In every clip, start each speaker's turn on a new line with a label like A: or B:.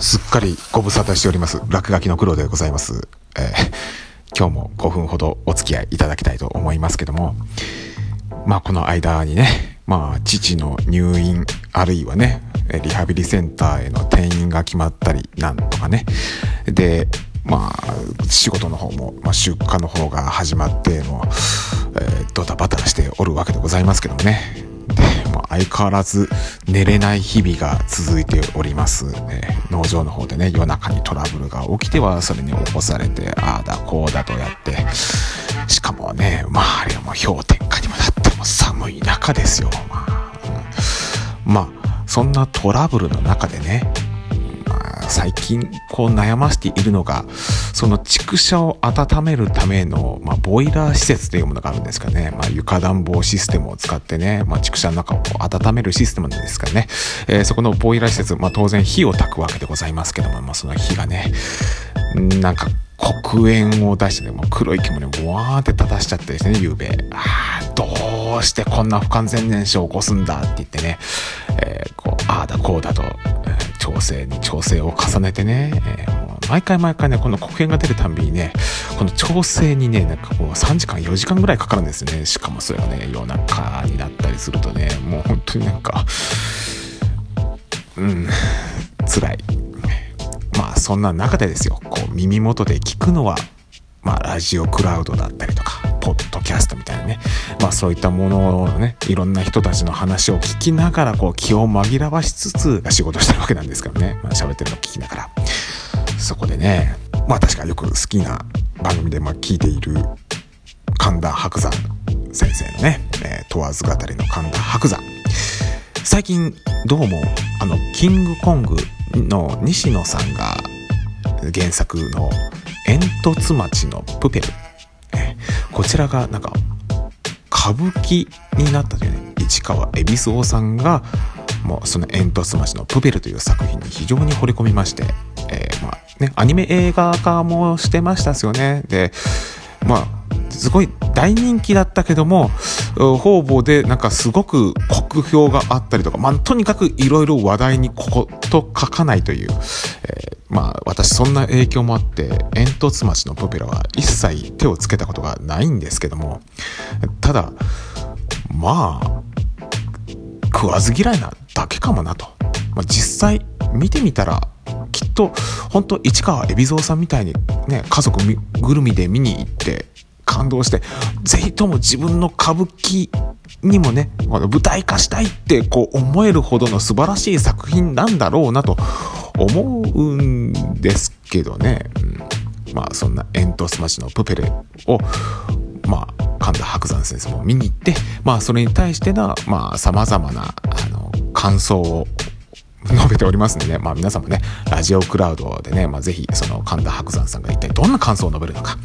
A: すっかりご無沙汰しております。落書きの苦労でございます、えー、今日も5分ほどお付き合いいただきたいと思いますけども。まあこの間にねまあ父の入院あるいはねリハビリセンターへの転院が決まったりなんとかね。でまあ仕事の方も、まあ、出荷の方が始まってもう、えー、ドタバタしておるわけでございますけどもね。相変わらず寝れない日々が続いております、えー、農場の方でね夜中にトラブルが起きてはそれに起こされてああだこうだとやってしかもね周りはもう氷点下にもなっても寒い中ですよ。まあ、うん、まあそんなトラブルの中でね最近こう悩ましているのがその畜舎を温めるための、まあ、ボイラー施設というものがあるんですかね、まあ、床暖房システムを使ってね、まあ、畜舎の中を温めるシステムなんですかね、えー、そこのボイラー施設、まあ、当然火を焚くわけでございますけども、まあ、その火がねなんか黒煙を出してね、もう黒い煙をボワーって立たしちゃってですね、夕べ。ああ、どうしてこんな不完全燃焼を起こすんだって言ってね、えー、こう、ああだこうだと、調整に調整を重ねてね、えー、毎回毎回ね、この黒煙が出るたんびにね、この調整にね、なんかこう3時間、4時間ぐらいかかるんですね。しかもそれがね、夜中になったりするとね、もう本当になんか、うん、辛い。まあそんな中でですよ、こう耳元で聞くのは、まあラジオクラウドだったりとか、ポッドキャストみたいな、あそういったものをね、いろんな人たちの話を聞きながら、こう気を紛らわしつつ仕事してるわけなんですからね、まあ喋ってるのを聞きながら。そこでね、まあ確かよく好きな番組でまあ聞いている神田伯山先生のね、えー、問わず語りの神田伯山。最近どうもあのキングコングの西野さんが原作の煙突町のプペルこちらがなんか歌舞伎になったというね市川海老蔵さんがもうその煙突町のプペルという作品に非常に惚れ込みまして、えー、まあね、アニメ映画化もしてましたですよね。で、まあ、すごい大人気だったけども、方々でなんかすごく酷評があったりとか、まあ、とにかくいろいろ話題にここと書かないという、えー、まあ私そんな影響もあって、煙突町のポペラは一切手をつけたことがないんですけども、ただ、まあ、食わず嫌いなだけかもなと。まあ、実際見てみたら、きっと本当市川海老蔵さんみたいにね家族ぐるみで見に行って感動して、ぜひとも自分の歌舞伎にもね、舞台化したいってこう思えるほどの素晴らしい作品なんだろうなと思うんですけどね。うん、まあそんな煙突町のプペレを、まあ神田伯山先生も見に行って、まあそれに対しての、まあ様々な、あの、感想を述べておりますんでね、まあ皆さんもね、ラジオクラウドでね、まあぜひその神田伯山さんが一体どんな感想を述べるのか、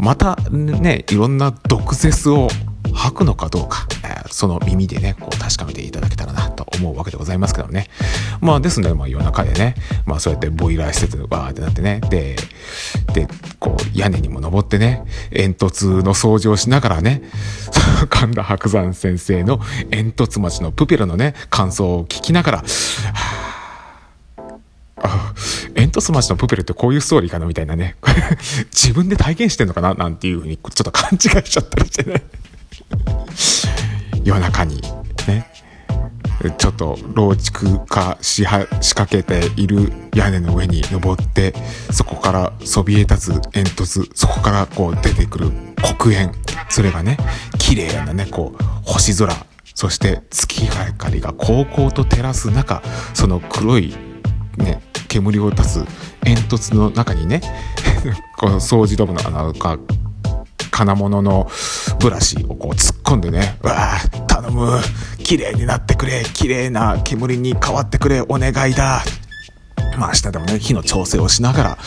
A: またね、いろんな毒舌を吐くのかどうか、え、その耳でね、こう確かめていただけたらなと思うわけでございますけどね。まあですので、まあ夜中でね、まあそうやってボイラー施設がバーってなってね、で、で、こう屋根にも登ってね、煙突の掃除をしながらね、神田伯山先生の煙突町のプペルのね、感想を聞きながら、煙突町のプペルってこういうストーリーかなみたいなね。自分で体験してんのかななんていうふうにちょっと勘違いしちゃったりしてね。夜中にね、ちょっと老築化しは仕掛けている屋根の上に登って、そこからそびえ立つ煙突、そこからこう出てくる黒煙。それがね、綺麗なね、こう、星空、そして月明かりが高々と照らす中、その黒いね、煙を立つ煙突の中にね、この掃除道具のあの、か、金物のブラシをこう突っ込んでね、わあ、頼む、綺麗になってくれ、綺麗な煙に変わってくれ、お願いだ。まあ明日でもね、火の調整をしながら、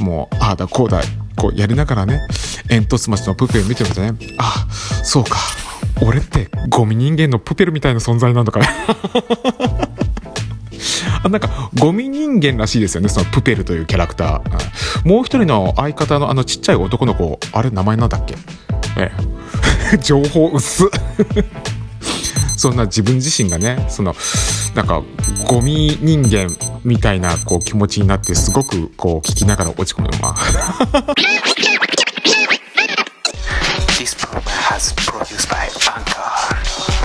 A: もう、ああだこうだ、こうやりながらね、煙突町のプペル見てるとね、あ、そうか、俺ってゴミ人間のプペルみたいな存在なんだから。あなんか、ゴミ人間らしいですよね、そのプペルというキャラクター。うん、もう一人の相方のあのちっちゃい男の子、あれ名前なんだっけ？ええ。情報薄。そんな自分自身がね、その、なんか、ゴミ人間みたいな、こう、気持ちになって、すごく、こう、聞きながら落ち込む。まあ。This program has produced by Anchor.